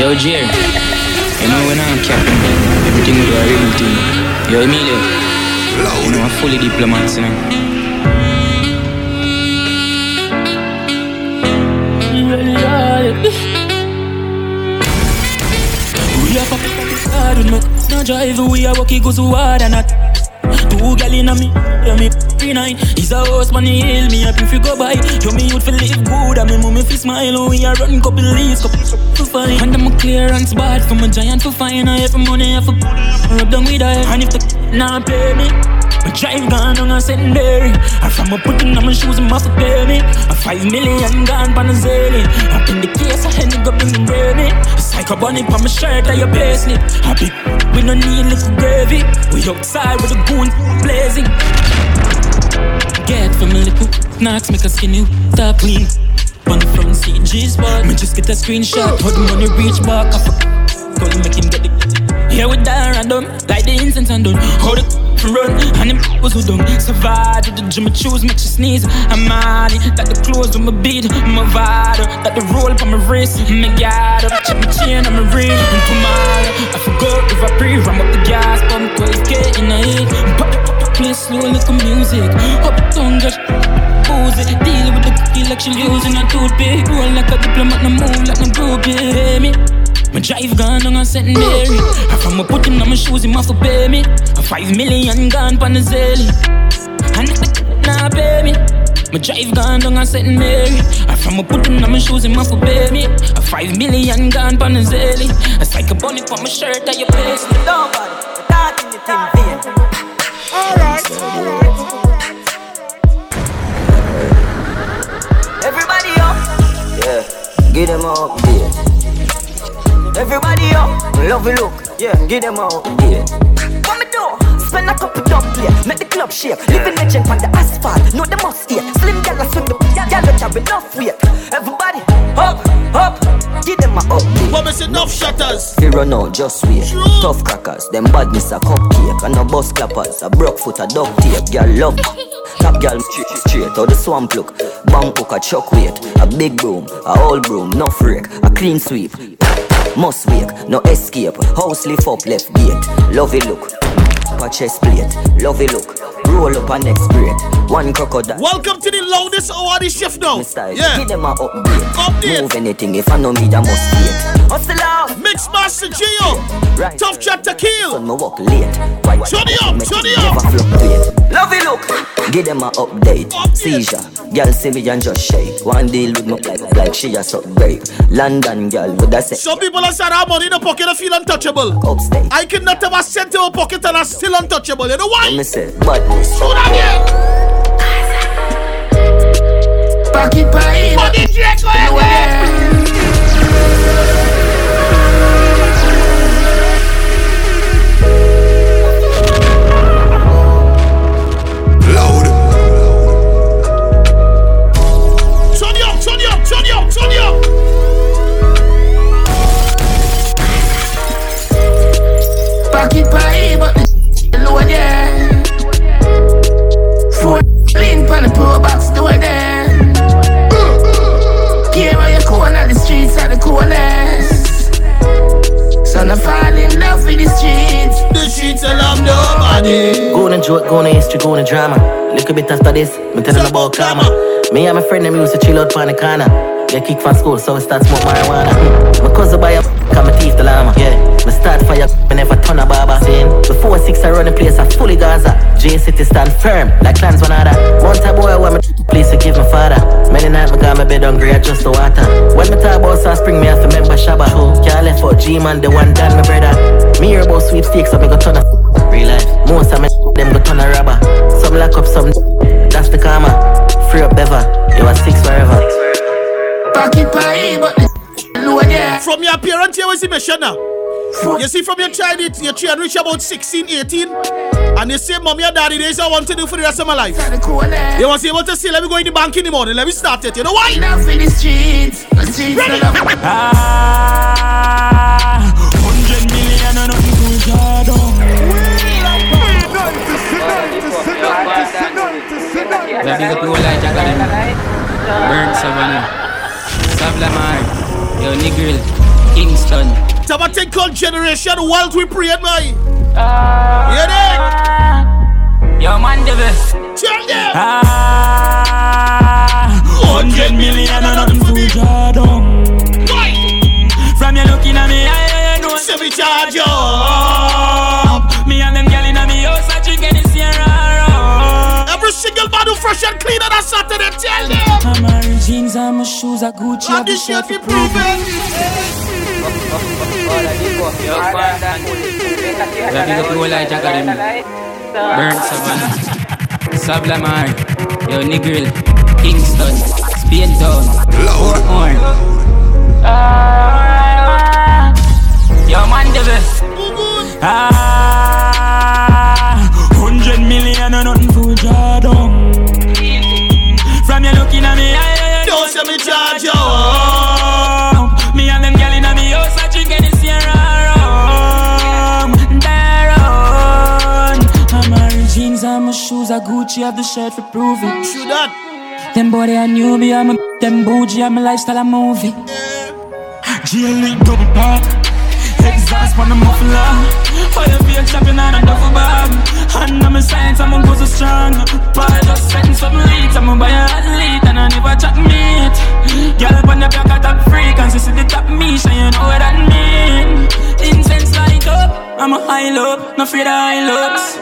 Yo, Jer. You know when I'm captain, everything we do a real thing. Yo, Emilio. You know I'm fully diplomat, you know. We are fucking hard with me. No drive, we are walking goes hard and not. Two gal in a me, yeah me nine. He's a house man, he hail me up if you go by. Yo me youth feel live good, and me mommy fi smile. Oh, we a run couple leaves, couple to find. And I'm a clearance bad from a giant to find. I have money, I have rub down with her. And if the nah pay me. My drive gone on a secondary. I from a putting on my shoes and pay me. A five million gone pan a zilly. Up in the case, I had nigga bring brainy. A psycho bunny on my shirt, I your payslip. Happy, we no need little gravy. We outside with the goon blazing. Get from a little knocks, make a skinny top wing. On the front seat, G-spot. Me just get a screenshot. The money reach back. I fuck. Him, make him get the. Here with that random, like the incense and done. How the run, and them was who done survive. To the I choose, make you sneeze. I'm mad that the clothes on my beat, my vital. That the roll on my wrist, me got up. Check my chain, I'm a ring. And tomorrow, I forgot if I breathe, ram up the gas, pump, cause getting a hit. Play slow a music. Up, tongue, just booze it. Deal with the cookie like she losing a toothpick. Roll like a diplomat, no move like no groupie. Pay me. My drive gone on a secondary. I from a put him on my shoes, him off to pay me. A five million gone pan the zelly. And if the nah pay me. My drive gone on a secondary. I from a put him on my shoes, him off to pay me. A five million gone pan the zelly. A like a bunny for my shirt that you pay. Nobody, that in the thing Alright, alright. Everybody up, yeah, give them a update. Everybody up, love you look, yeah, give them a update. What me do? Spend a couple dumb play, make the club shake. Living legend on the asphalt, know the must eat. Slim gal swing the gal that have enough weight. Everybody up, up, give them a update. What is enough shutters? We run out, just wait. Tough crackers, them badness a cupcake. And a bus clappers, a broke foot, a duct tape. Girl love. Top girl straight, straight out the swamp look. Hook, a chuck weight. A big broom, a old broom, no freak. A clean sweep. Must wake, no escape. House lift up, left gate. Lovey look. A chest plate. Lovey look. Roll up a next break. One crocodile. Welcome to the loudest hour of the shift now. Style. Yeah. Give them a update. Update. Move anything if I know me, that must wait. Hustle out. Mix Master Gio. Right. Tough chat to kill. Son, me walk late. Why? Turn it up, Make turn it it up. never fluctuate. Love it, look. Give them a update. Seizure. Girl see me and just shake. One deal with me like, like she a suck break. London girl with a sex Some people have said our money in the pocket and feel untouchable. upstate. I cannot have a cent in my pocket and I'm still untouchable. You know why? Let Me say badness. Do that again. Pocket pie. Money school, so we start smoke marijuana. Mm. my cousin buy a come my teeth the llama. Yeah, me start fire, me never turn a barber. Saying before six I run the place, I fully Gaza. J City stand firm like clans one other. One time boy, when me please forgive my father. Many nights me got my bed hungry, I just the water. When me talk about South Spring, me to remember Shabba. Can't left for G man, the one done my brother. Me hear about sweepstakes, so me go turn a real life. Most of me them go turn a robber. Some lock up, some that's the karma. Free up ever, you are six forever. Pocket pie, but the lower. From your parents, you was the mission now. You see, from your child, it- your child reach about 16, 18, and you say, Mommy and Daddy, this is what I want to do for the rest of my life. Are the coolest. They was able to say, Let me go in the bank in the morning, let me start it. You know why? Love with the streets. The streets Ready? are love. Ah, hundred million and nothing to draw down. That big up the whole light, I got them. Burn Savannah. Sav-la-Mar. Yo, Negril. Kingston. Thing called Generation Wealth we pray, my. Uh, Hear that? Yo, man, the best. Tell them. Ah, hundred million and nothing to down. From you looking at me, I know. Say me charge you. Me and them girl in me house, I drink any. Every single man who fresh and clean on a Saturday, tell them. I'm wearing jeans and my shoes are Gucci. And this shit be proven. Yo, Father. Yeah, big up the whole Elijah Academy. Burn Savannah. Sav-la-Mar. Yo, Negril. Kingston. Spain Town. Fort Horn. Yo, man, the best. Ah, From you looking at me, I Don't say me charge you. Me and them girl in me house, I drink any Sierra rum. On. I'm wearing jeans and my shoes are Gucci. Have the shirt for prove it. Shoot that. Them body I knew me, I'm a them bougie, I'm a lifestyle, a movie. GLE double pop, exhaust on the muffler. Fire feel champion and a duffel bag. And I'm a science, I'm a go so strong. But just setting some leads, I'm a buy I'm a high low, no afraid of high looks.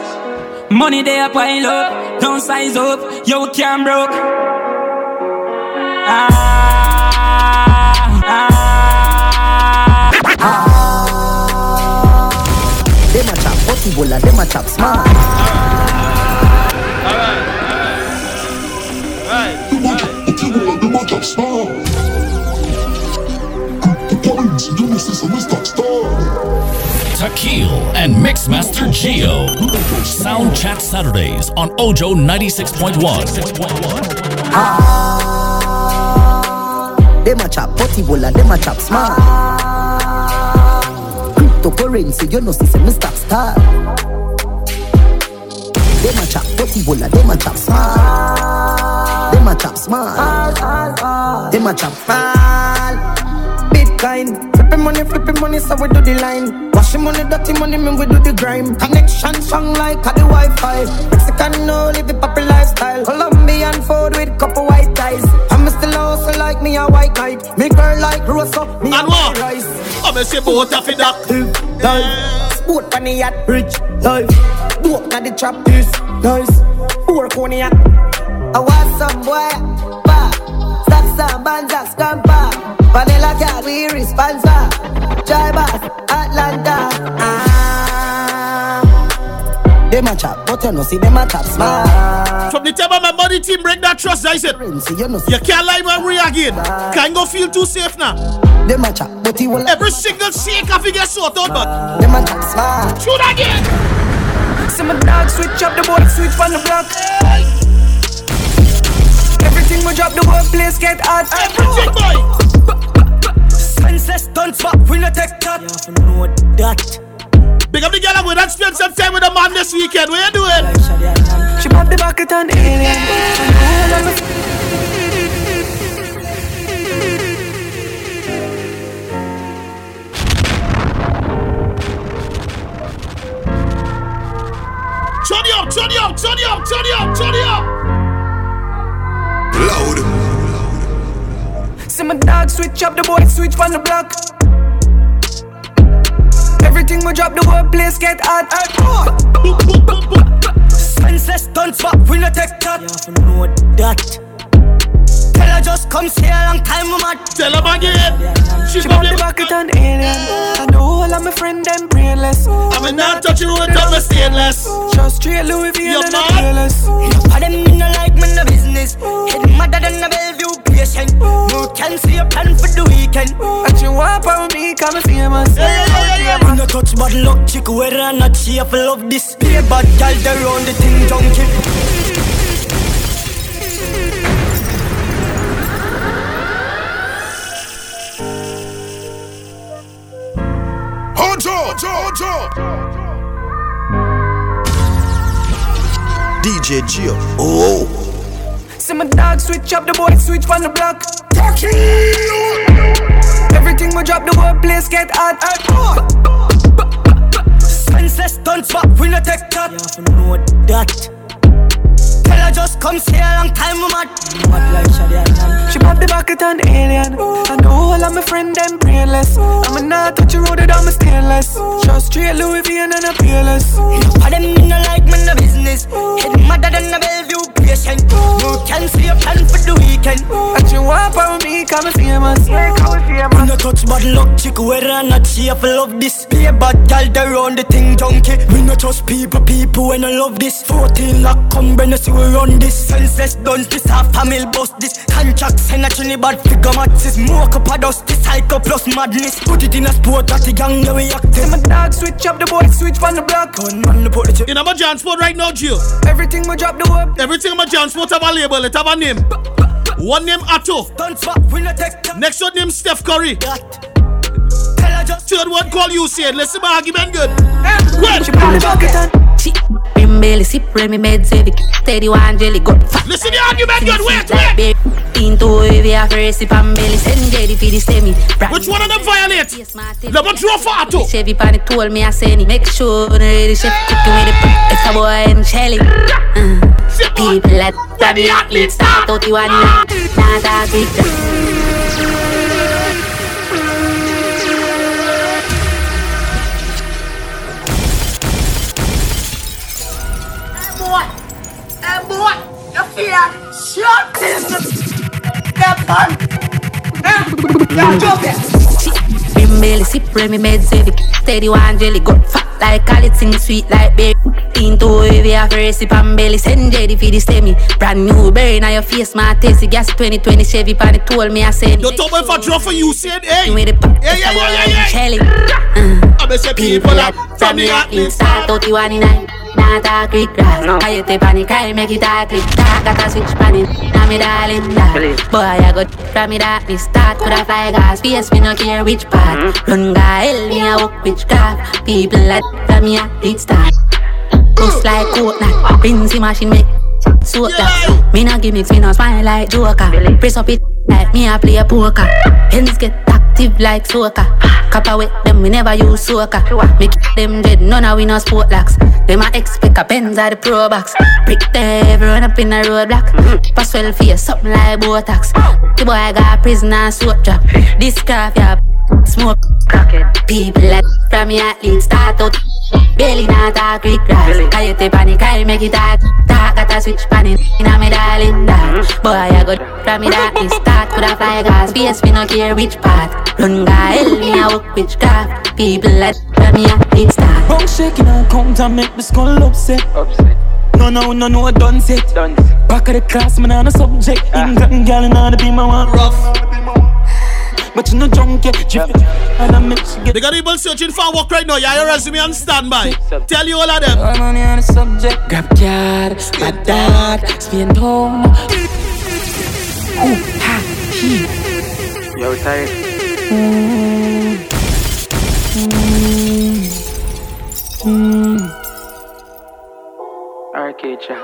Money they a pile up, don't size up, yo can't broke. Ah, ah. Them a chop possible and them a chop smart. Taquille and Mixmaster Gio. Sound Chat Saturdays on Ojo 96.1. Them a chop possible and them a chop smart. Cryptocurrency, you know, see, me stop star. Them a chop possible and them a chop smart. Them a chop smart. Them a chop fall. Bitcoin, flipping money, flipping money, so we do the line. Washing money, dirty money, me we do the grime. Connection strong like a the Wi-Fi. Mexican no live the poppy lifestyle. Colombian food with couple white ties. I'm still also like me a white knight. Me girl like Rosa, me And white rice. I'm a say both of it. Life, sport on the yacht, rich life. Walk na the trap, this nice. Four cognac. I want some boy. Stop some banza, scamper. Vanilla cat, we responsa. Drivers, Atlanta. Ah. Them a chop, but you know see them a chop smart. From the time of my money team break that trust, I said, See you know see you can't lie my way again. Can't go feel too safe now. them a chop, but he will Every single shake I figure sort out, but them a chop smart. shoot again. See my dog switch up the board, switch on the block. Everything we drop, the whole place get hot. Everything, boy. Senseless stunts back, we no take that. You have know that. Big up the girl I'm with and spend some time with the man this weekend. What you doing? She pop the bucket on alien. Turn it up, turn it up, turn it up, turn it up, turn it up. See my dog switch up the board, switch on the block. Everything we drop, the whole place get hot. Senseless stunts back, we no take that. You know that. Tell her just come stay a long time, we mad. Tell him again. She's She from pop the the bucket on alien. And all of my friend them brainless. I'm not touching wood, I'm a stainless. Just straight Louis V You and mad? a fearless. For them me no like me no business. Head madder than a Bellevue patient. No can see a plan for the weekend. And you walk on me, come and famous. Yeah, yeah, yeah, oh, yeah, yeah. Me no touch bad luck, chick whether or not she have love this. Be a bad gal, they round the thing junkie. DJ Gio. Oh, See my dog switch up the boy switch on the block. Everything Everything we drop, the whole place get hot. Senseless stunts, but we no take that. You have to know that. Just come stay a long time, we mad. Mad like Shadi and She pop the bucket on alien. I know all of my friend them brainless. I'ma not touch a road I'm a stainless. Just straight Louis V and a peerless. Enough of them in no like me no business. Head madder than a Bellevue patient. No can see a plan for the weekend. And you want for me, come famous. Yeah, come famous. We no touch bad luck, chick, whether or not she have love this. Be a bad gal, they run the thing junkie. We no trust people, people when I love this. 14 lock, come bring us we run this senseless done this half family bust this contract send a trini bad figure matches smoke up a dust this psycho plus madness put it in a sport that the gang yeah we acting my dog switch up the boy switch from the block gun man the put the In my transport right now, Gio. everything we drop the web Everything in my transport have a label, it have a name. One name Atto. Next one name Steph Curry. Third one call said. Listen my argument good. The She bring belly, sip Remy meds heavy. Steady one jelly got fat. listen the argument good. Wait, wait. into heavy after a sip and belly. Send jelly for the semi. Which one of them violate? Me draw for Atto. Chevy pan it told me I send it. Make sure the ready chef cooking with it. It's a boy and People that that the athletes start out you one night. Not a big boy. Hey, boy. You feel that? Shut this. That fun. Yeah, joke it. Brim belly, sip Remy meds heavy. Steady one jelly got fat like call sing sweet like berry. Into heavy after a sip and belly. Send jelly for the semi. Brand new berry now your face, my tasty gas 2020 Chevy pan it told me I said. You talk about if I draw for you said, hey. With the pop, Yeah, yeah, yeah, yeah, yeah. Shelly. Uh. I say people that from the athletes. Start out you one in nine. Not a quick grass. I hit the panic, cry, make it a click. Talk, got a switch pan it. Now me darling, that. Boy, I got from me that. Me start, could I fly gas? PS, me no care which part. Run guy, me a walk witchcraft. People like me a lead start. Just like coconut. Rinsey machine make soak that. Me no gimmicks, me no smile like Joker. Press up it like me a play a poker. Hands get active like soca. Copper with them, we never use soca. Make them dead, none of we no sport locks. Them a expect a pens at the pro box. Brick everyone up in a roadblock. Pass well for you, something like Botox. The boy got prison and soap drop. This craft, yeah, smoke. People like from me athletes start out. Belly not a quick grass. Coyote panic, I make it hot. Talk got a switch pan it. Inna me darling that. Boy, I got from me that. Me start could a fly gas. PS, me no care which part. Run guy, hell me a walk witchcraft. People like from me athletes start. Bong shaking and count and make the skull upset. Upset. No, no, no, no, done set. Back of the class, man, on a subject. Ah. England gal and all the be my one rough. But you know drunk yet, drift and I make she get They got people searching for work right now. Yeah, your resume on standby. Tell you all of them. all money on the subject. Grab card, my dad, spend home. Ooh, ha, he. Yo, tired. Arcade chat.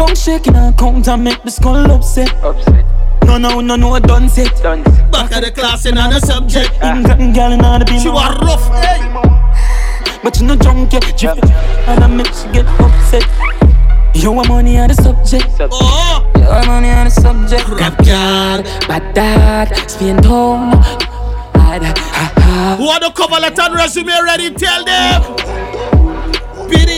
Bong shaking and count and make the skull upset. Upset. No, no, no, no, done set. Done. Sit back of the class and on the subject. Ah. England gal and all the She was rough. Hey. But you know drunk yet, drift and I make she get upset. You want money on the subject. Oh, You want money on the subject. Grab card, bad dad, spend home. Bad, ha ha. who are the cover letter and resume ready? Tell them.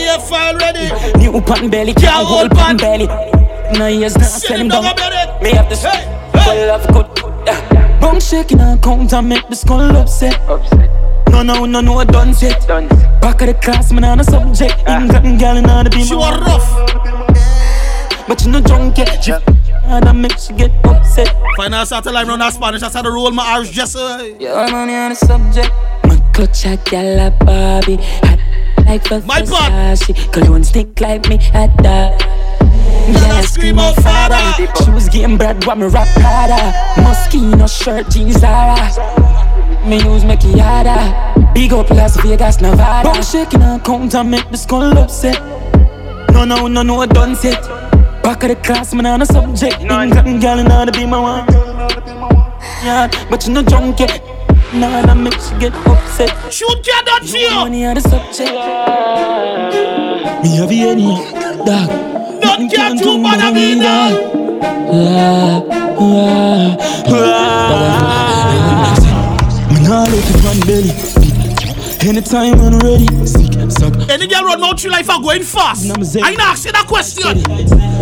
PDF file ready. New pan belly, Can't can't hold hold pan pan. belly. No years not Sit tell him him down down. about it. Me have this Hey, full of good. Yeah. Bong shaking and count and make the skull upset. Upset. No, no, no, no, done set. Done. Back of the class, man, on a subject. England gal and all the be She my was one. rough. But you know drunk yet, drift and I make she get upset. Final satellite round that Spanish. I said the roll my Irish just. Uh, Your money on the subject. My clutch a gal a Barbie. Hot like for My. Versace. Cologne stick like me at that. Girl, I scream out father. She was getting bread while me rap harder. Moschino shirt, jeans Zara. Me use me Kiara. Big up Las Vegas, Nevada. Bum shaking and count and make the skull upset. No, no, no, no, done set. Back of the class, man, on a subject. England girl, and all to be my one. Yeah, but you know drunk yet. Nah, that makes you get upset. Shoot your done You money on the subject. Me have any dog. Don't care too bad of me, dog. Ah, ah, ah. Me nah let it run belly. Anytime when ready, sick, suck. Any girl run out through life are going fast. I ain't ask you that question.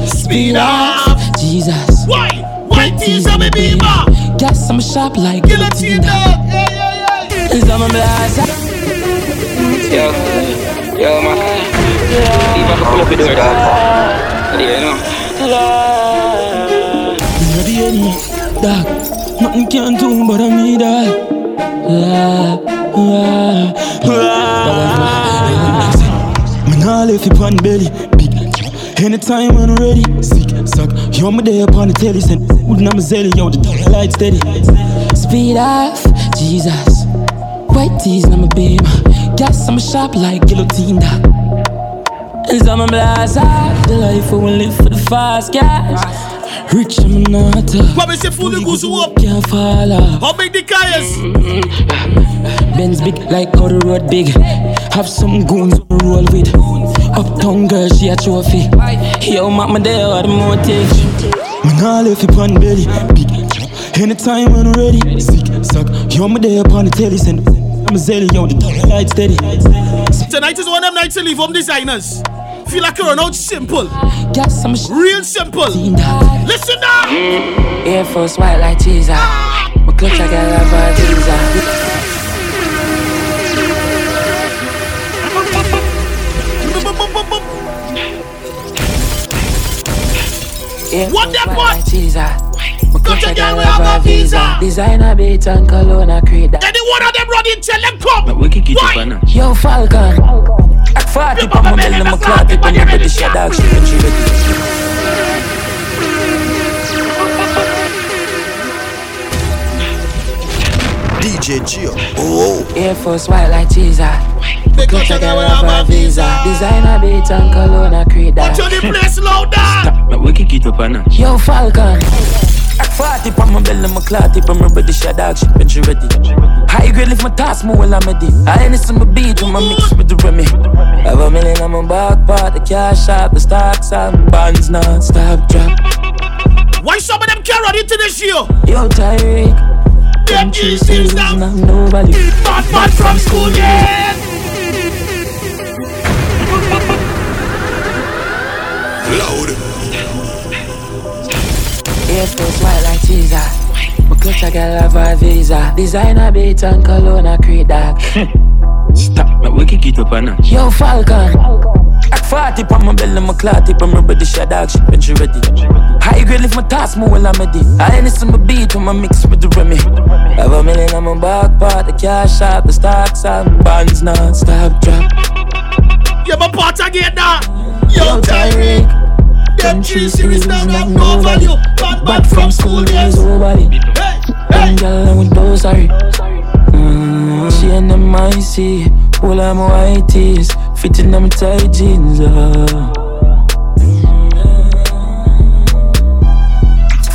Speed up. Jesus. Why? Why tease me beamer? Guess I'm sharp like Guillotine dog. Yeah, yeah, yeah. Is I'm a blazer. Yo, yo, man. Leave a couple of door, dog. Yeah, you know. Me have the any dog. Nothing can do but I'm me dog. Ah, ah, ah. Me nah left it on belly. Big. Anytime when ready, sick, suck. Yo, me there upon the telly, send wouldn't I'm a zelly, yo, the dog light steady. Speed off, Jesus. White tees, I'm a beam. Guess I'm sharp like guillotine, dog. Is I'm a blazer. The life we live for the fast gas. Rich, I'm not. What me say fool the goose up? Can't fall off. How big the car is? Benz big like how the road big. Have some goons to roll with. Uptown girl, she a trophy. Yo, mama, there are the motive. Me nah left it on belly. Big. Anytime when ready. Sick, suck. Yo, me there upon the telly. Send I'm a zelly, on the light steady. Tonight is one of them nights to leave home designers. Feel like you run out simple. Guess I'm Real simple. Listen now. Air Force white like cheese. My ah. clutch, I got a vibe visa. What that boy? Cheese. My clutch, I girl, got a visa. Designer beat and cologne, I create that. Any one of them running, tell them come. We kick it Why? Yo, Falcon. At 40 pa my belly, my clock it when you ready, shut dog, she when she ready. DJ Gio. Oh, Air Force white like cheese. My clutch, I got a visa. Designer beat and cologne, I create that. Watch on the place louder. But we kick it up now. Yo, Falcon. At 40 pa my belly, my clock it when me ready, shut dog, she when she ready. High grade lift my task, more while I'm ready. I ain't some beat when my mix with the Remy. Have a on back part, the cash out, the stocks and bonds non-stop drop. Why some of them can't run into this year? Yo, Tyreek. Them Country GCs series, now. now nobody. Bad man from school, yeah. loud. Air Force white like cheese. My clutch, I got a visa. Designer beat and cologne, I create that. Stop, but we kick it up now. Yo, Falcon. At 40 pa my belly, my clock tip, I'm ready, shut dog, she when she ready. High grade lift my task, more while I'm ready. I ain't some beat when my mix with the Remy. Have a million on my back part, the cash out, the stocks and bonds non-stop drop. Yeah, my part again now. Yo, Yo, Tyreek. Tyreek. Them three series now have no value. Bad man from school, yes. Nobody. Hey, hey. Them girl and with those sorry. Mm, she and them I see. All of my white tees, fitting them tight jeans. Uh.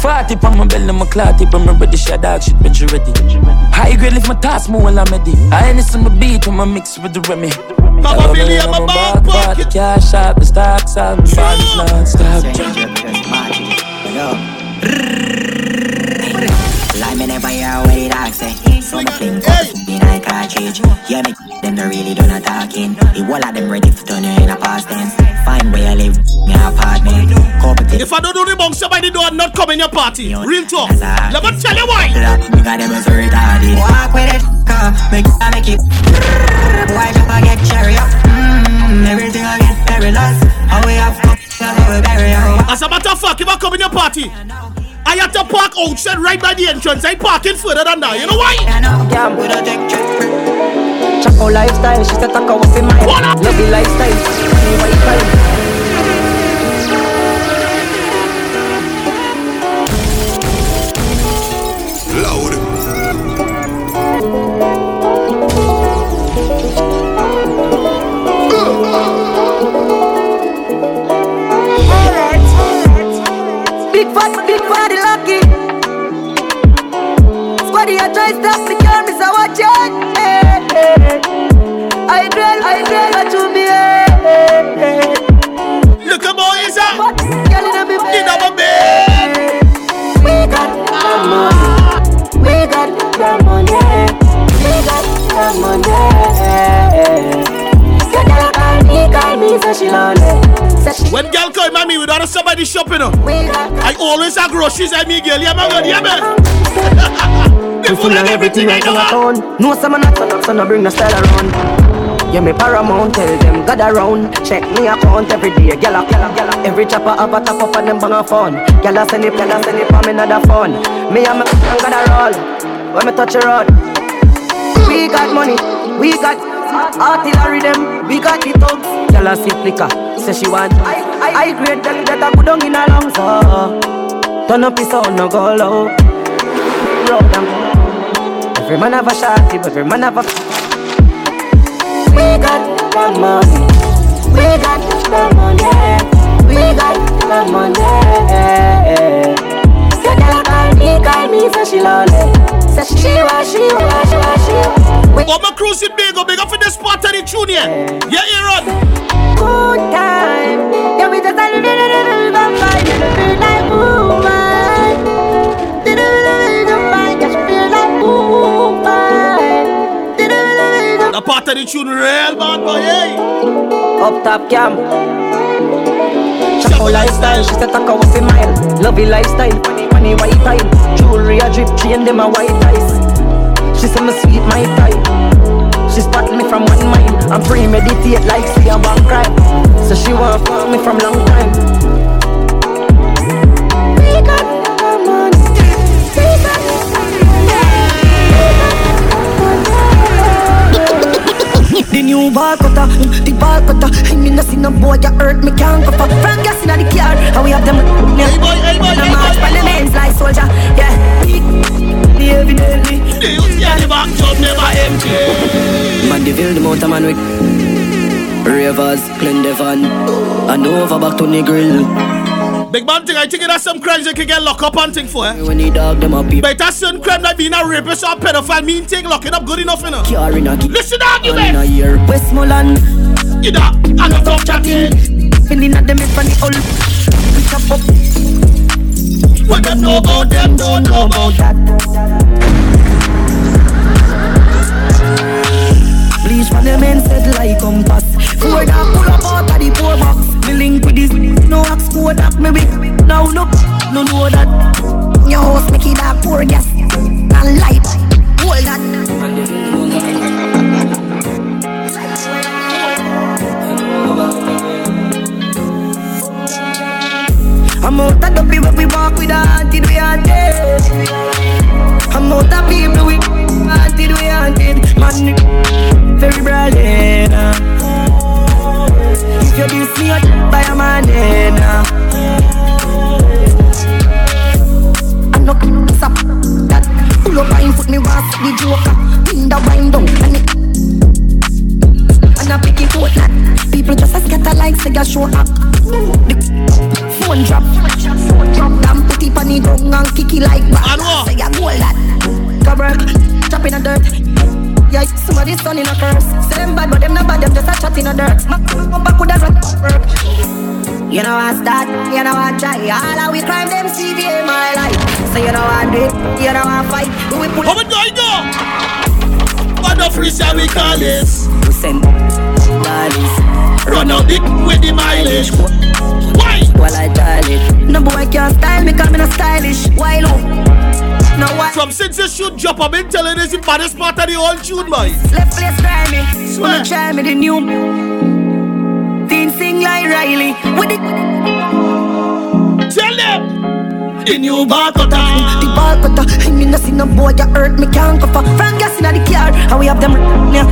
Forty pa my belly, my clock tip, I'm ready, shut dog, shit when she ready. High grade lift my task, move while I'm ready. I ain't some beat when my mix with the Remy. Papa Billy, I'm a back part, the pocket. cash out, the stocks and bonds non-stop. Like me never hear what the dog say So me fling Hey. in a cartridge Yeah, me them no really done a talking. The whole of them ready to turn you in a past tense. Find where you live, me apartment Couple If I don't do the bunk, somebody do not come in your party. Real talk. Let me tell you why. Me got them so retarded. Walk with it, come, make it, make it. Boy, just I get cherry up? Mmm, everything I get perilous How we have come, that's how we bury As a matter of fact, if I come in your party, I have to park outside right by the entrance. I parking further than that. You know why? Yeah, we don't take trip Chapo lifestyle, she said in my Love lifestyle, When girl come at me without somebody shopping, uh, got I always have groceries at me, girl. Yeah, man, God, yeah, man. We full of everything I come town. No, some not turn up, so no bring no style around. Yeah, me paramount, tell them God around. Check me account every day, gyal a, gyal a, gyal a. Every chopper have a top up and them bang a phone. Gyal a send it, gyal a send it for me another phone. Me and my and God a roll. When me touch a road, we got money, we got artillery them, we got the thugs. Gyal a sip liquor, say she want. I, I, I grade that that a good on in a long so. Turn up his sound, no go low. Road and Every man have a shot, every man have a. We got the money. We got the money. We got the money. Say girl call me, call me, say she lonely. Say she she wa, she wa, she wa, she wa. Oh, my cruise in big, big up for the spot of the tune here. Yeah, Aaron. Good time. Yeah, we just a little bit, little bit, vibe, little bit like woman. Little bit, little bit, vibe, just feel like woman. Little bit, little bit. The part of the tune real bad boy, hey. Up top cam. Chapo lifestyle, she said take a waffy mile. Lovey lifestyle, money, money, white tile. Jewelry a drip, chain them a white ice. She said me sweet my type. She spot me from one mile. I'm premeditate like see a one crime. So she want fuck me from long time. We got the money. We got The new ball cutter, mm, the ball cutter. I mean, I see no boy get hurt, me can't go for. From gas inna the car, and we have them. Yeah. Hey, boy, hey, boy, The hey, march boy, by the hey, boy. men's like soldier. Yeah. The evidently. The youth yeah, the back job never empty. Man, the the mountain man with Ravers, Glendevon, and over back to the grill. Big man thing, I think that's some crimes you can get locked up and thing for, eh? When the dog them up, But that's certain crime like being a rapist or a pedophile mean thing, locking up good enough, you know. car in a key. Listen to In a argument. year, Westmoreland, You know, I'm not talk chatting. spinning at them from the old. Chop up, What them know about them, don't know about that. Bleach from the men said like compass. Four that pull up out of the poor box. Me link with this, no axe code that me big. Now look, no know that. Your house make it that poor gas and light. Hold that. I'm out of the people we walk with a haunted, we haunted. I'm out of people we haunted, we haunted. Man, very brilliant. uh. If you diss me, I'll buy a man. uh. I'm not gonna stop that. Pull up and put me was the joker. In the wind down and it. And I pick it out. People just a scatter like say a show up. The phone drop. Phone drop. Damn put it on the ground and kick it like what? Say a goal that. Go work. Drop in the dirt. Yeah, somebody's son in a curse. Say them bad, but them not bad, them just a chat in the dirt. Come back with a work. You know I start, you know I try. All of we crime them CV in my life. So you know I do it, you know I fight. We pull How we going go? What the free shall we call this? we send bodies. Run out the with the mileage. Why? While I. No boy can't style me, cause me not stylish. Why? No why? From since you shoot drop, I've been telling this the baddest part of the whole tune, boy. Left place grimy. Swear. Wanna try me the new. Teen sing like Riley. With the Tell them. The new bar cutter. The cutter, I mean I see no boy get hurt, me can't go for From gas inna the car, and we have them yeah.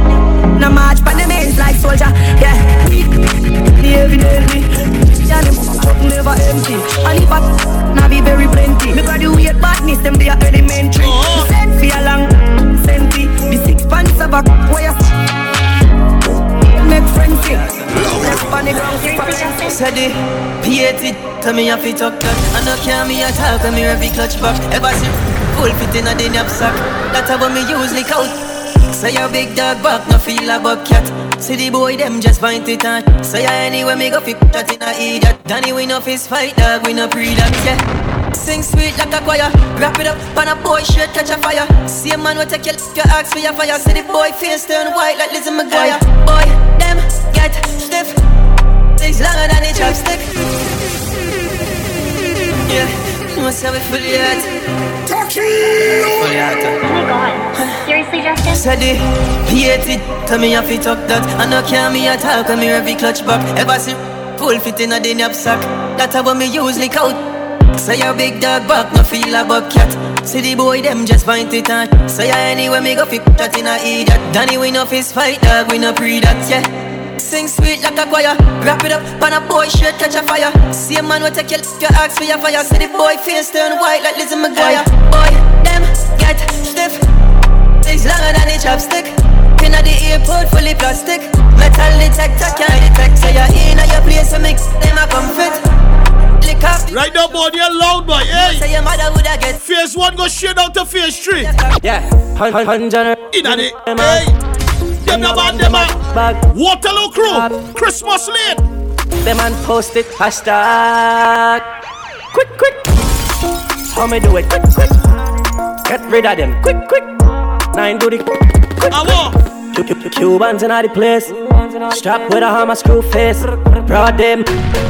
No march by mains like soldier, yeah. We, the evidently Yeah, them cup never empty. And if I now be very plenty. Me graduate badness, them they are elementary. Oh. Me send for a long, senti The six pants of a you Make friends here Left on the ground, Said it, P80, tell me if it up that I know can me a talk when me every clutch back. Ever see full fit in a the knapsack That's how me use lick out Say your big dog back, no feel a bobcat. See the boy, them just find it on. Say ya anywhere me go fi that in a idiot. Danny we no fist fight, dog we no pre that, yeah. Sing sweet like a choir, wrap it up, pan a boy shirt catch a fire. See a man will take your your axe for your fire. See the boy face turn white like Lizzie McGuire. Boy, them get stiff, things longer than a chopstick. Yeah, you must have it Seriously, Justin? Said the P80, tell me if it talk that. I know can me attack, and me every clutch back. Ever see pull fit in a the knapsack That's how me usually count Say your big dog back, no feel a bobcat See the boy, them just find it on. Say anywhere me go fit that in a idiot. Danny we no fist fight, dog we no pre that, yeah Sing sweet like a choir, wrap it up, pan a boy shirt catch a fire. See a man will take your your axe for your fire. See the boy face turn white like Lizzie McGuire. Boy, them get stiff, things longer than a chopstick. Pin Inna the airport fully plastic, metal detector can't detect. So you're in your place to mix them a comfort. Lick up. Right now, boy, you're loud, boy. Hey. Say your mother woulda get Phase one go straight down to phase three. Yeah, hun- hun- hundred. Inna the hey. Them no bad, them a Waterloo crew. Christmas late. Them man post it, hashtag Quick, quick. How me do it, quick, quick. Get rid of them, quick, quick. Nine do the quick, quick Cu- cu- cu- Cubans in the place. Strap with a hammer screw face. Brought them,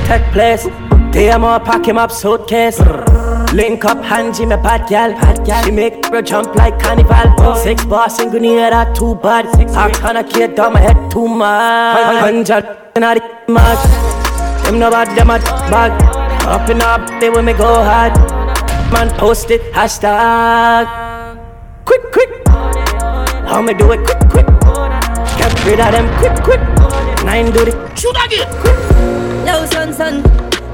take place. They are more pack him up suitcase Link up hands in my bad gal, bad gal. She make bro jump like carnival. Oh. Six bars and near that too bad. I can't get down my head too much. Hundred in the mug. Them no bad, them a bag. Up and up, they when me go hard. Man post it, hashtag. Quick, quick. How me do it, quick, quick. Get rid of them, quick, quick. Nine do the shoot again. Quick. Yo, son, son,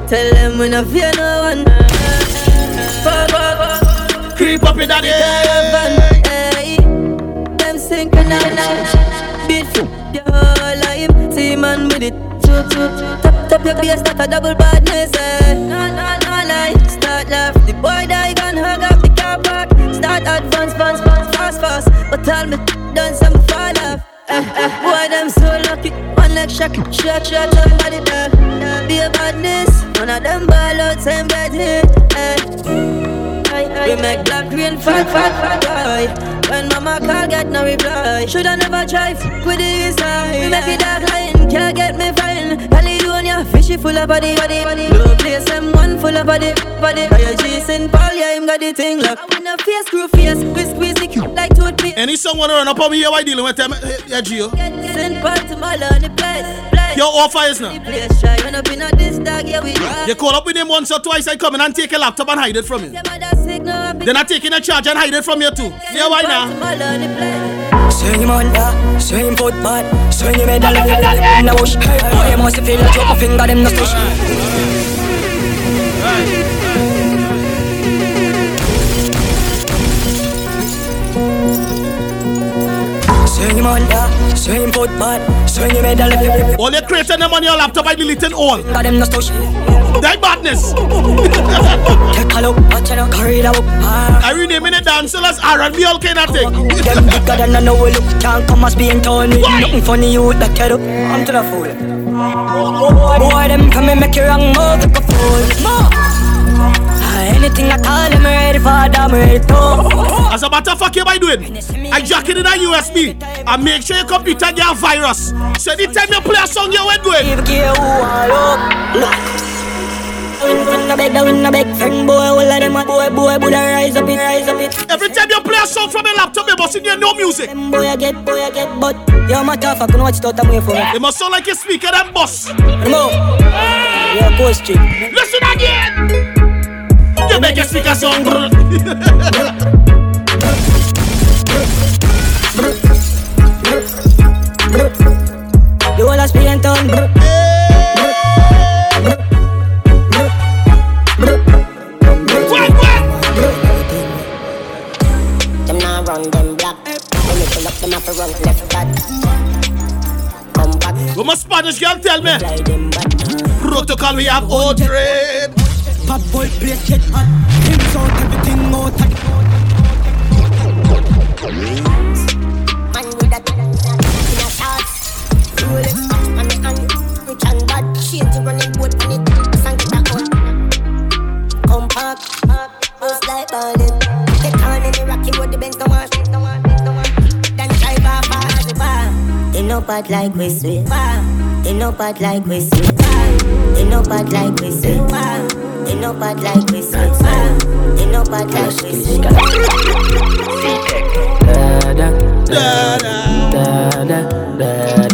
tell them we no fear no one. Creep up in that caravan, hey. Them synchronized, beat your whole life. See man with it, choo choo. Tap tap your bass, that a double badness, eh. No no no lie, start laugh. The boy die gun hug up the car park. Start advance, fast, fast, fast, fast. But tell me, done some fall off. Eh, eh, boy, them so lucky. One leg shot, shot, shot, somebody there. Be a badness. One of them ball out, same get hit. Eh. We make black green fat, fat, fat boy. When mama call, get no reply. Shoulda never try f- with the inside. We make it dark line, can't get me fine. Caledonia, fishy full of body, body, body. No place, them one full of body, body. Fire G St. Paul, yeah, him got the thing lock. When the face screw face, we squeeze it like toothpick. Any song wanna run up on me here, why dealing with them? Yeah, Gio. St. Paul to my on the place. Place. Yo, all fires now. The place try, run up in a this dog, yeah, we rock. You call up with him once or twice, I come in and take a laptop and hide it from you. Them other signal, up Then I take in a charge and hide it from you too. Yeah, why now? Swing him under, swing football, swing him medal. In the bush. Boy, you must feel like drop a finger, them no stush. Swing him under, swing football, swing him medal All you creating them on your laptop, I deleting all. Got them no stush. That badness. Take a look, watch out, carry the book. I renaming it dancehall as R&B, all kind of thing. Them bigger than I know we look. Can't come as being told me. Nothing funny, you that head up. I'm to the fool. Boy, them come and make you wrong a fool. Ah, Anything at all, I'm ready for that, ready to. As a matter of fact, you by doing? I jack it in a USB and make sure your computer get a virus. So anytime you play a song, you going. Them up it. Every time you play a song from a laptop, you must hear no music. Boy, I get, boy, I get, but yo, matter of fact, you know what you thought I'm here for? It must sound like a speaker and boss. Remove. Yeah. Listen again. You make a speaker sound. The whole of Spain town. Them now run them black. When you pull up, them have to run left back. Come back. What my Spanish girl tell me? Protocol we have all trade. Pop boy plate get hot. Things out, everything out. Man with a in a shorts, Rolex watch on me hand. Rich and bad, change running boat on it. Sang it out. Come park, house like Berlin. Take on in the rocky road, the Benz don't want. Then drive off fast, fast. They know bad like we sweet. They know bad like we sweet. They know bad like we sweet. They know bad like we. Eh? They know bad like we. Da da da da da da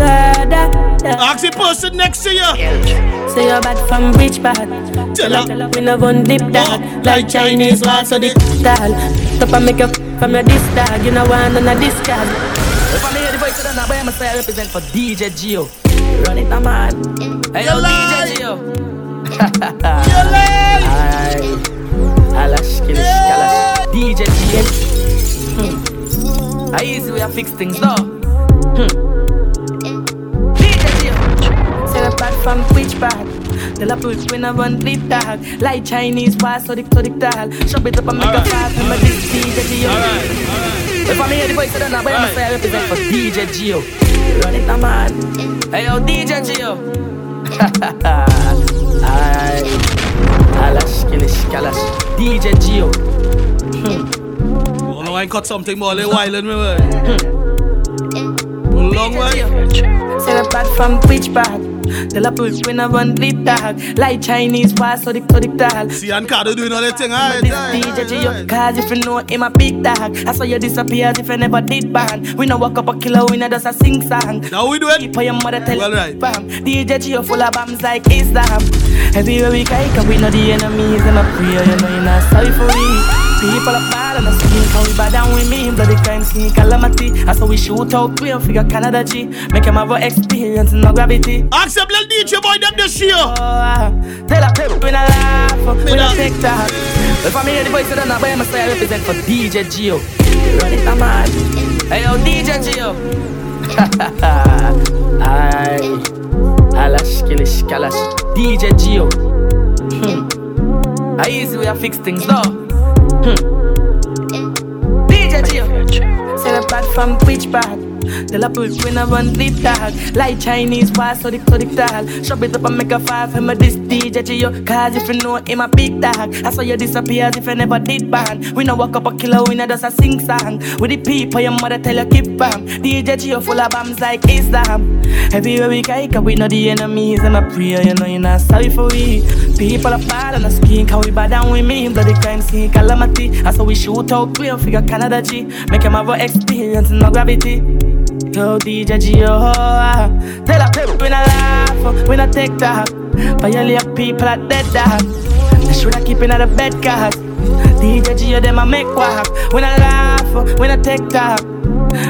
da da da. Ask the person next to you. Say you're bad from rich bad. Tell her. We no gun dip dog oh, like Chinese war so the style. Top and make you from your this dog. You know one on a discard. If I'm here the voice of the boy, I'ma say I represent for DJ Gio. Run it, I'm on. Hey yo, DJ Gio. Aye. Alash, kilish, kalash. DJ. Hmm. I easy way I fix things though. Hmm. DJ Gio. Say from which bad? Tell a push when I run the dog Like Chinese pass so the so the tall Shove it up and make a fast Remember this DJ Gio If I'm here the voice of the night I'ma say I represent for DJ Gio Run it, I'm on Hey yo DJ Gio Alash, kilish, kalash DJ Gio Oh hmm. no, I cut something more like while in me way. Hmm. Long way. Say the bad from which bad Tell a push when I run the dog. Like Chinese pass or the so the tall See, and Cardo doing all that thing, alright. This DJ Gio, cause if you know him a big dog. I saw you disappear if you never did ban We no walk up a killer, we no just a sing song. Now we do it. For your mother tell Well, right. bam DJ Gio full of bombs like Islam Everywhere we go, cause we know the enemies And I pray, you know you're not sorry for we People are bad and I skin how we bad down with me Bloody crime scene calamity I saw we shoot out clear figure Canada G Make him have a experience no gravity them little DJ boy them this year. Oh, ah. Tell a people when I laugh, we I take that. If I'm here, the voice of the but I'm say I represent for DJ Gio. Run it, I'm on. Hey yo, DJ Gio. Aye. Alash, kalash. DJ Gio. Hmm. I easy way I fix things though. Hmm. DJ Gio. Say the bad from which bad? Tell a push when I run the dog. Like Chinese pass so the so the Shove it up and make a five Him a this DJ Gio Cause if you know him a big dog. I saw you disappear as if you never did ban We no walk up a killer, we no just a sing song. With the people your mother tell you keep bam DJ Gio full of bombs like Islam. Everywhere we go, we know the enemies And I pray you know you're not sorry for we. People are bad on the skin Cause we bad down with me Bloody crime scene calamity. I saw we shoot out clear figure Canada G. Make him have a experience no gravity Yo, DJ Gio, ah. tell a people when I laugh, when I take that. Violate people are dead dog. They should I keep in the bed cause DJ Gio them I make walk. When I laugh, when I take that.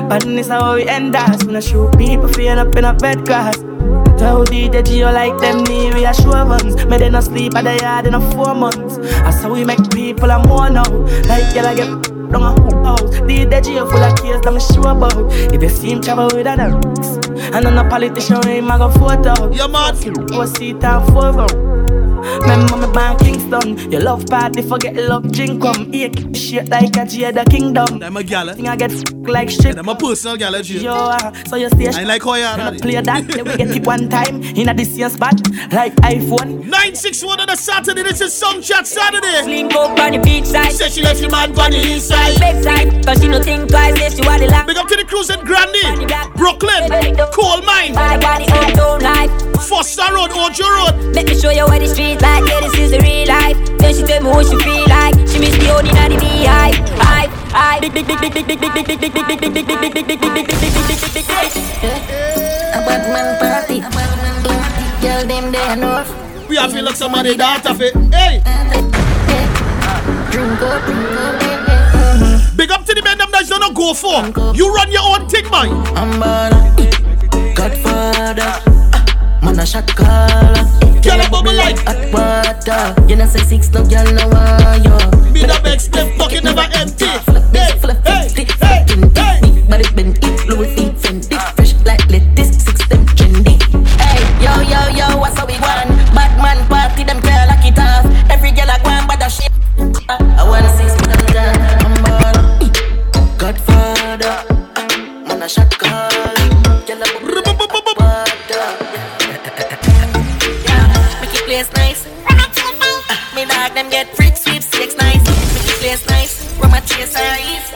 Badness how we end us. When I shoot people feeling up in a bed cause. Tell DJ Gio like them need reassurance. May they not sleep at the yard in a four months. That's how we make people a more now. Like y'all get down a house. The DJ full of kids, I'm sure about. If you see him travel with an axe, and I'm a politician, I go photo. Yeah, man. Go see town for Remember me born Kingston You love party, forget love drink come Here shit like a the kingdom I'm a gal. I get like shit I'm a personal gal, G. Yo, uh, so you stay I like how you are. Play that, then we get it one time In a this year spot, like iPhone 961 on a Saturday, this is Song Chat Saturday. Link up on the beach side. Say she left your man on the east side. Cause she no think twice, yes, she want the. Big up to the cruise in Grandy, Brooklyn, Coal Mine, I got own life. Foster Road, Ojo Road. Let me show you what the street like, yeah, this is the real life. Then she tell me what she feel like. She miss the only in the beehive. Hive, I Batman party. Girl, them they enough. We have to look somebody that of it. Hey. Big up to the men them that's gonna go for. You run your own thing, man. I'm bad. Godfather. Man a shot caller. Girl, a bubble like Hot water. You know say six no girl no want you. me the best, them fucking never empty. Hey, flip hey, fifty, fucking hey. me. But it been it, Louis V, Fendi, fresh like lettuce, six them trendy. Hey, yo yo yo, what's how we want? chase her if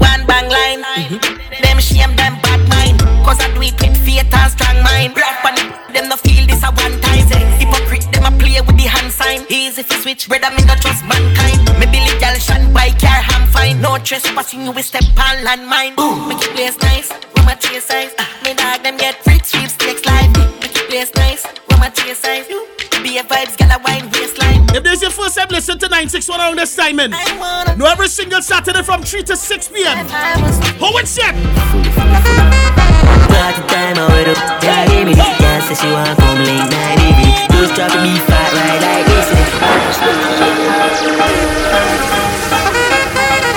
One bang line. Mm-hmm. Them shame, them bad mind. Cause I do it with faith and strong mind. Rap on it, them no feel this a one time. Eh. Hypocrite, them a play with the hand sign. Easy if you switch, brother, me not trust mankind. Me Billy Gal, shan by car, ham fine. No trespassing, you will step on landmine. Boom, make it place nice, room a chase eyes. uh. Me dog, them get free sweeps If this is your first time, listen to 961 around this time, man. No, every single Saturday from 3 to 6 p.m. How it's set? Party time, I wait. Yeah, give me the girl says she want come late night evening. Those drop me fat right like this.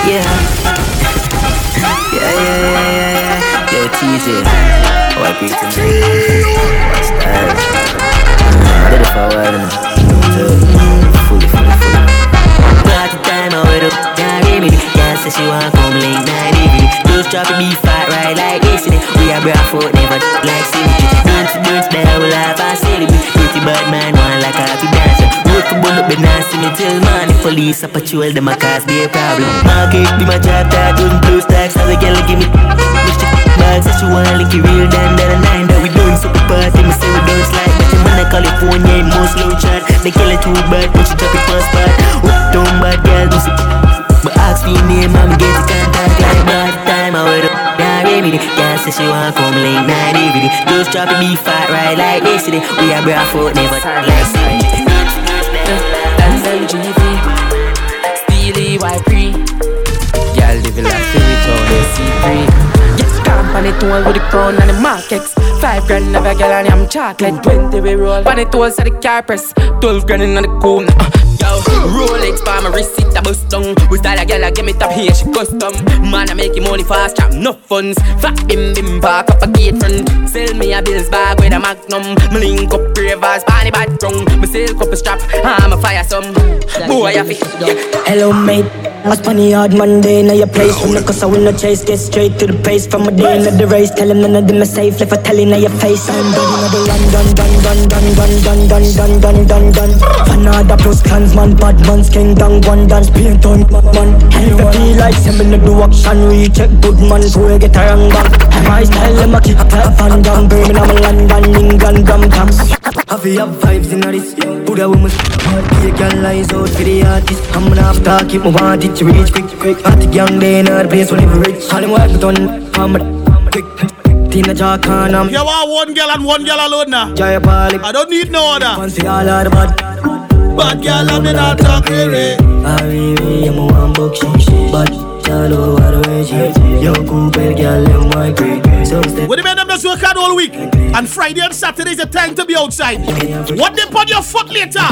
Yeah. Yeah, yeah, yeah, yeah, yeah. Yo, tease it. Oh, I beat them. Style. I did it for a while now. Up. She want come late night evening. Those drop me fat right like this. We are barefoot, never like symmetry. Dance to dance, then I will have a celebrity. Pretty bad man, one like a happy dancer. Work for up, but now see me till morning. Police a patrol, them a cause be a problem. Market be my job, that doing blue stacks. How the girl give me Mr. Bag says she wanna link it real than than a nine that we doing super party. Me say we don't slide, but you man in California in most low chat. They kill it too bad, but she drop it first part. Up down bad girl, do see. But ask me name, I'm get the contact like bad time. I wait up, yeah, baby. The girl says she wanna come late night evening. Just drop it, be fat right like this. We are barefoot, never like side. Denzel GV Steely Y pre Girl living like spirit on the C3 Yes, camp on it all with the crown and the markets. Five grand of a girl and I'm chocolate. Twenty we roll. On it all so the car press. Twelve grand in the coon. Uh, Yo, Rolex for my wrist, it a bust down. We style a girl, I give me top here, she custom. Man, I make him money fast, trap no funds. Fat bim bim, park up a gate front. Sell me a bills bag with a magnum. Me link up ravers, panny bad drunk Me sell couple strap, I'm a fire some. Boy, I fit, Hello mate, I spun the hard Monday Now your place from the cause I will not chase Get straight to the pace from a day in the race. Tell him none of them are safe. Left a telling on your face. I'm done, another run, done, done, done, done, done, done, done, done, done, done, done Fanada plus clansman, bad man, skin down, one dance, paint on, man if you feel like send me do action, recheck good man, so we get a wrong bang My style, them a kick up and down, Birmingham, London, England, Gam, Gam Have you have vibes in this? Put a woman's a girl eyes out for the artist. I'm gonna have to keep my want it to reach quick, quick. At the young day, not the place where live rich. All them work it on, I'm a quick. Tina I'm You want one girl and one girl alone now? Jaya Pali. I don't need no other. Fancy all of the bad. Bad girl, I'm not talking I really am a one book she But shallow way she Yo cool girl, them my great When the men them just work hard all week. And Friday and Saturday is the time to be outside. What they put your foot later?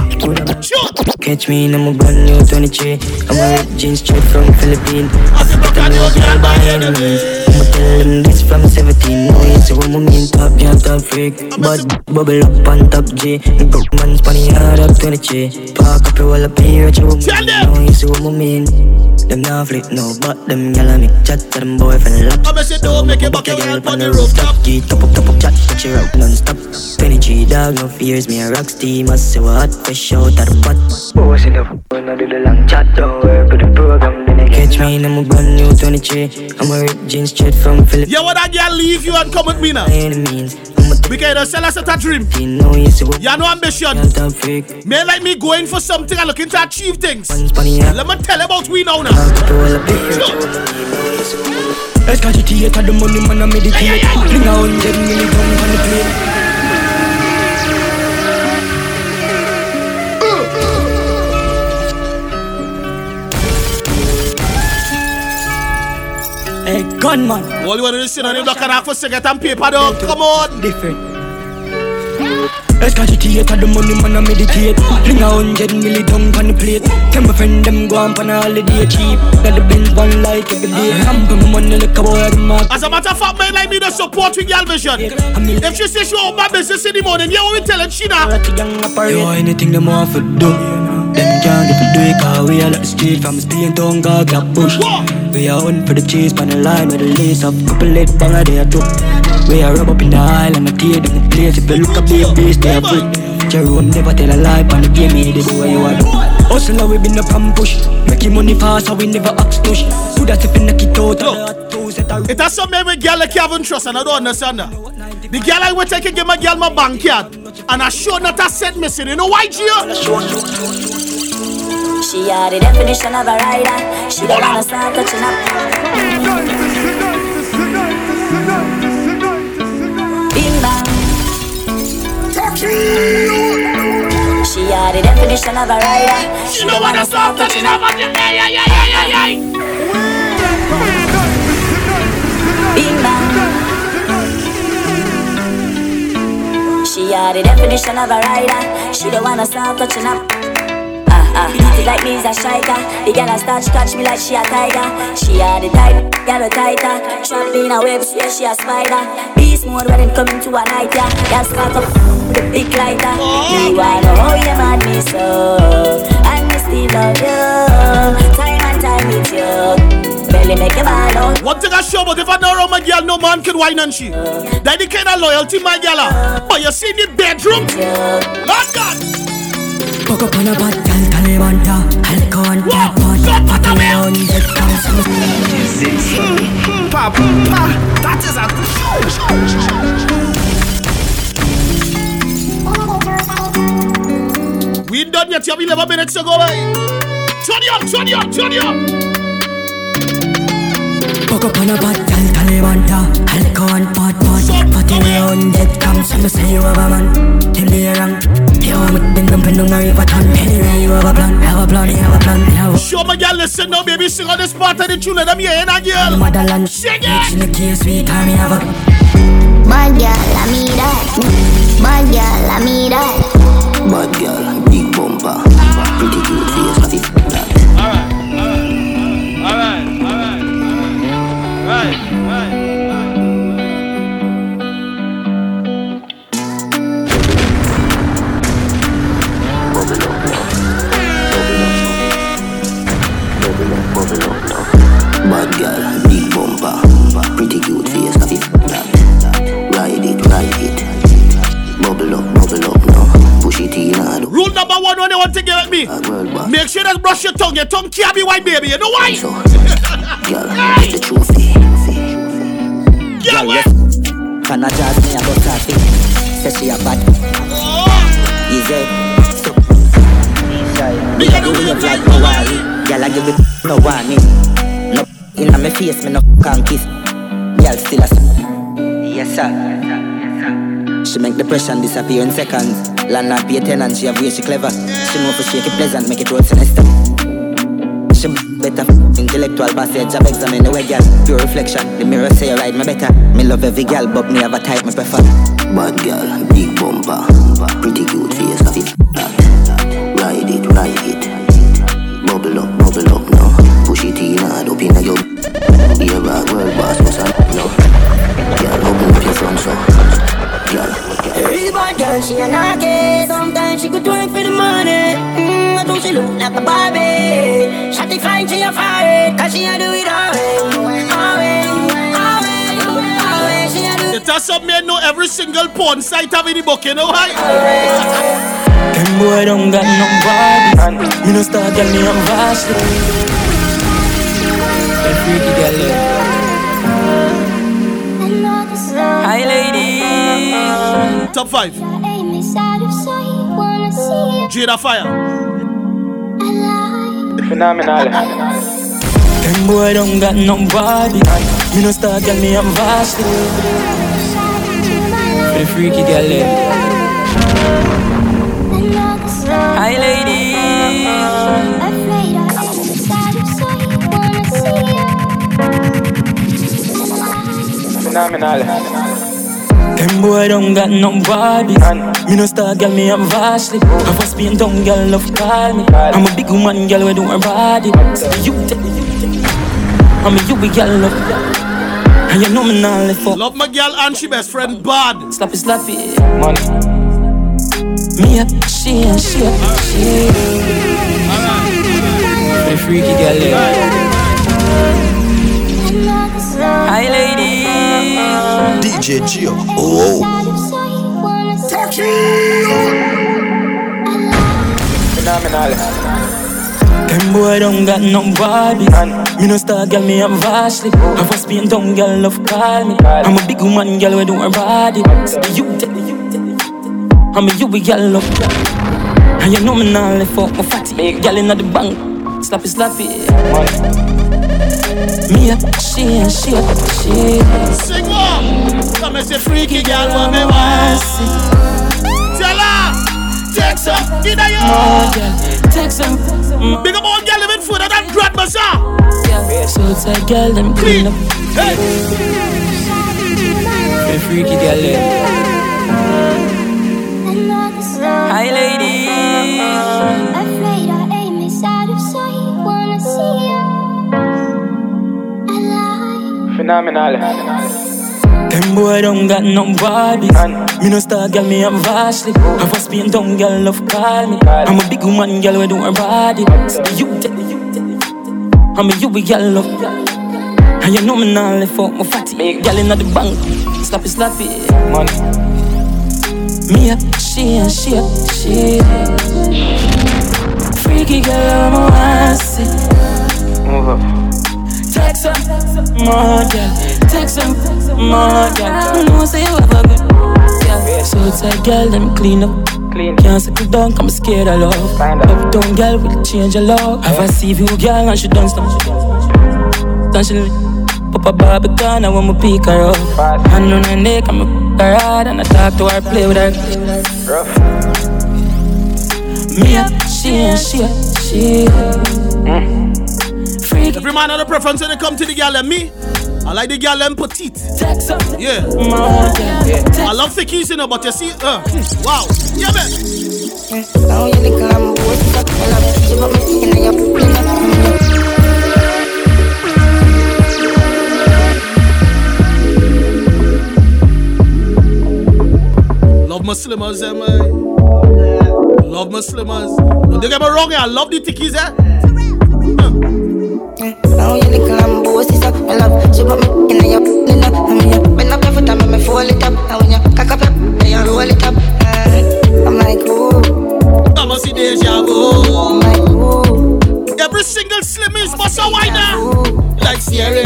Sure Catch me in a brand new 23 I'm a jeans straight from Philippines. I feel like I know girl by any means I'ma tell them this from 17 No it's a woman mean top, yeah top freak But bubble up on top G Broke man spanny hard up 23 Park up your wall up here at your woman No it's a woman mean them now flip no, but them gyal make chat to them boyfriend lap. I'ma say don't make it back your girl on the rooftop. G top up, top up, chat, touch your out non-stop. 23 dog, no fears, me a rock steam, I say what, fresh out of the pot. Boys in the phone, I do the long chat, don't work with the program, then they catch me in a brand new 23. I'm a ripped jeans straight from Philip. Yeah, what that girl leave you and come with me now? Any means. Mm. Because you sell us a dream. You know you see what You have no ambition. May like me going for something and looking to achieve things. Let me tell about we now now. Escalate at the money man I meditate Bring a hundred million pound on the plate Hey, gunman. All you want to do is sit on the block and ask for cigarette and paper, dog. Come on. Different. Escalate at the money man I meditate Bring a hundred million down on the plate Tell my friend them go on on a holiday cheap Got the Benz one like every day uh-huh. Ramp my money like a boy at the mark As a matter of fact, man, like me to support with girl vision. If she say she own my business in the morning, yeah, what we telling she now? Yo, anything them want for do Them can't get to do it cause we are like the street From Spain town, God, grab bush We are on for the cheese, pan the line with the lace up Couple leg banger, they are drop We are rub up in the aisle and I tear them the place If you look up the beast, they are free Jerome never tell a lie, pan the game, me the boy you are. Hustle, we been up and push. Making money fast, so we never ask push. Put that if in the kit out? It has some with girl like Kevin Trust and I don't understand that. The girl I take and give my girl my bank card and I sure not a cent missing. You know why, Gio? She are the definition of a rider. She don't wanna start touching up. Bing bang. She are the definition of a rider. She don't wanna start touching up. Bing. She are the definition of a rider. She don't wanna start touching up. Ah ah, beat it like me's a striker. The girl a start catch me like she a tiger. She are the type, girl a tighter. Trap in a web, swear she a spider. Beast mode when them coming to a night, yeah. Girl spark up with a big lighter. You wanna know you mad me so, and me still love you. Time and time with you. Belly make you ball out. One thing I show, but if I know around my girl, no man can whine and she. That the kind of loyalty, my girl. ah. But you see the bedroom? Lord God. Fuck up on a bad gal, Taliban, yeah Alcohol, dead body, party around, dead council Pa, pa, that is a We ain't done yet, you have 11 minutes to go, boy. Turn it up, turn it up, turn it up. Fuck up on a bad gal, Taliban, yeah Alcohol, bad body, party around, dead council Me say you have a man, tell me you're wrong You want me to bend up and down a river ton Anyway, you have a plan, have a plan, have a plan, have a Show my girl, listen now, baby. Sing on this part of the tune. Let them hear it, girl. Motherland, Sing bitch in it. the case, we call me have a Bad girl, I me that. Bad girl, I me that. Bad girl, big bumper, pretty good you want to get at me. World. Make sure that brush your tongue. Your tongue can't be white, baby. You know why? So, girl, it's the trophy. Girl, Girl, wait. yes. Can I jazz me about coffee? Say she a bad. Oh! Easy. So. Me a do wave like Hawaii. Girl, I give it no warning. No inna me face, me no can kiss. Girl, still a. s- Yes sir. She make depression disappear in seconds. Land not pay tenant, she have way she clever. She know for shake it pleasant, make it roll sinister. She better intellectual passage of examine the way girl Pure reflection, the mirror say you ride me better Me love every girl but me have a type me prefer Bad girl, big bumper, pretty cute face, that. Ride it, ride it. Bubble up, bubble up now. Push it in hard up inna your. Back, world boss, what's on? Bad girl, she a naughty. Sometimes she could do it for the money. Mm, I do she look like a Barbie. Shot the fine, she a fire. Cause she a do it all way. All way, all way, all way. She a do It has some men know every single porn site have in the book, you know why? Them boy don't got no body. Me no start girl, me I'm vastly. The freaky girl there. Top five. Jada Fire. Phenomenal. Them boy don't got no body. Me no start girl, me I'm vastly. The freaky girl there. Hi lady. Phenomenal. Them boy don't got no body. Me no star girl, me I'm vastly. I was being down girl, love call me. I'm a big woman, girl, we do her body. You take I'm a you big girl, love. And you know me now, live for. Love my girl and she best friend bad. Slappy, slappy. Money. Me up, she and she up, she. The freaky girl, yeah. Hi, DJ Gio. Oh. Phenomenal. Them boy don't got no body. Me no star girl, me I'm vastly. I was being down girl, love call me. I'm a big woman, girl, we do her body. You take I'm a you big girl, love. And you know me now, live for my fatty. Girl inna the bank. Slappy, slappy. Me up, she and she up, she. Sing one. Come and say freaky girl, what me want. Tell her. Take some. Get a More yo. girl, take some. More mm. Big up all girl living food and that girl. So tight, girl, them clean up. Hey. Freaky girl. Phenomenal. Them boy don't got no bodies. Me no star girl, me have vastly. Oh. Have a spin down girl, love call me. I'm a big woman, girl, we do her body. So you take, I'm a you we girl love. And you know me now left out my fatty. Girl inna the bank, slappy slappy. Money. Me up, she and she up, she. More, girl. You know, say you have a good girl. So tight, girl, them clean up. Clean. Can't settle down, I'm scared of love. Up down, girl, will change your love. Have a see you, girl, and she done stuff. Then she don't she pop a Barbican, I want me pick her up. Hand on her neck, I'm a her hard, and I talk to her, play with her. Rough. Me up, she and she up, she. Mm. Freaky. Every man have a preference when they come to the girl and me. I like the girl them petite. Yeah. I love thickies, you know, but you see, uh, wow. Yeah, man. Now you little I'm bored. I love it. You got me thinking of your Love my slimmers, eh, man. Love my slimmers. Don't get me wrong, I love the thickies, eh. Now love. Got me of your you know. I mean, you bend up every time I me fold it up. And when you cock up, your- you roll it up. Uh, I'm like, ooh. I'm a see deja vu. I'm like, ooh. Every single slim is must a whiner. Like Sierra.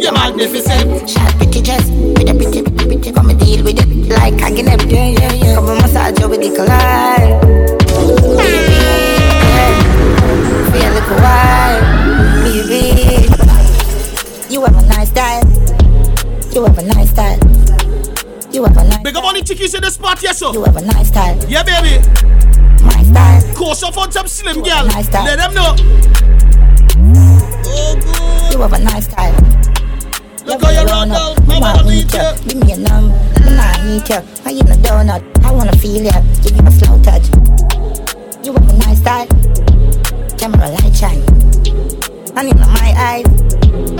You're magnificent. Short pretty dress with a pretty, pretty, pretty. Come and deal with it like hugging them. Yeah, yeah, yeah. Come and massage you with the collide. You have a nice style. You have a nice style. You have a nice. Big up all the thickies in the spot, yes, sir. You have a nice style. Yeah, baby. My style. Course up on some slim girl. nice style. Let them know. You have a nice style. Look how you run. Me I wanna meet you. you. Give me a number. Me not need you. Why you no donut? I wanna feel ya. Give you a slow touch. You have a nice style. Camera light shine. And in my eyes,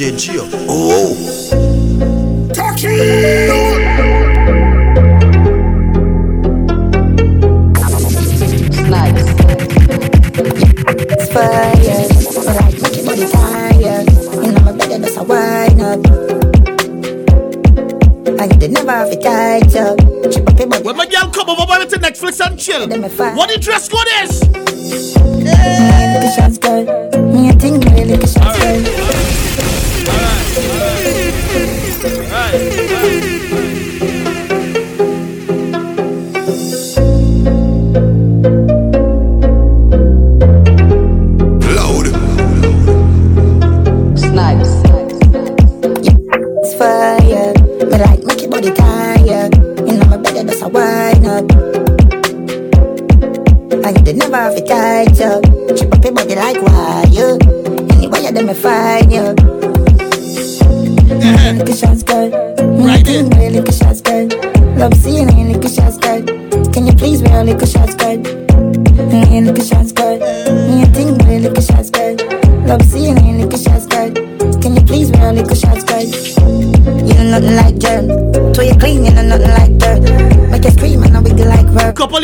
DJ Gio. Oh. It's fire. Right, make your body tired. You know my better just a wine up. And you did never have it tight up. Chip up your body. When my girl come over with the Netflix and chill. What the dress code is? Me look a shots girl. Me a think me look a shots girl.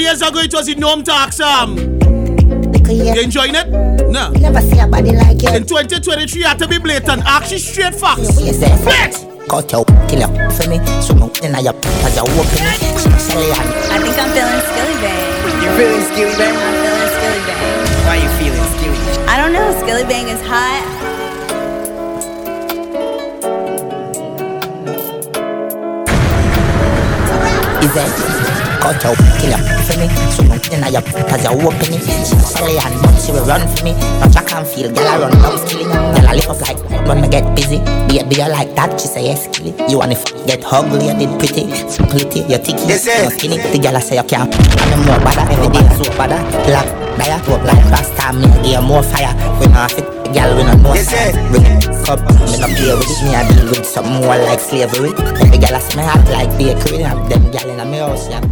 Years ago, it was in Gnome Talks. Um, you enjoying it? No. Never see a body like you. In 2023, you have to be blatant. Actually, straight facts. Flex. Cut your till you for me. So no in your as you open it. She no sell I think think I'm feeling skilly bang. You feeling skilly bang? I'm feeling skilly bang. Why are you feeling skilly? I don't know. Skilly bang is hot. Is it? Cut out, kill ya for me. So no kidding I up, cause you open it. Sally and but she will run for me. Now Jack and feel, girl I run down skilly. Girl I lift up like when me get busy. Baby you like that, she say yes skilly. You wanna f- get ugly, you did pretty. Pretty, you ticky, you skinny. The girl I say you can't. I'm more bad every day, so bad. Black, dire, up like rasta, me give you more fire. We not fit. Girl, we not know yes, Bring it up, me not play with it Me I deal with something more like slavery Every girl I see me hot like bakery And them girl in my house, yeah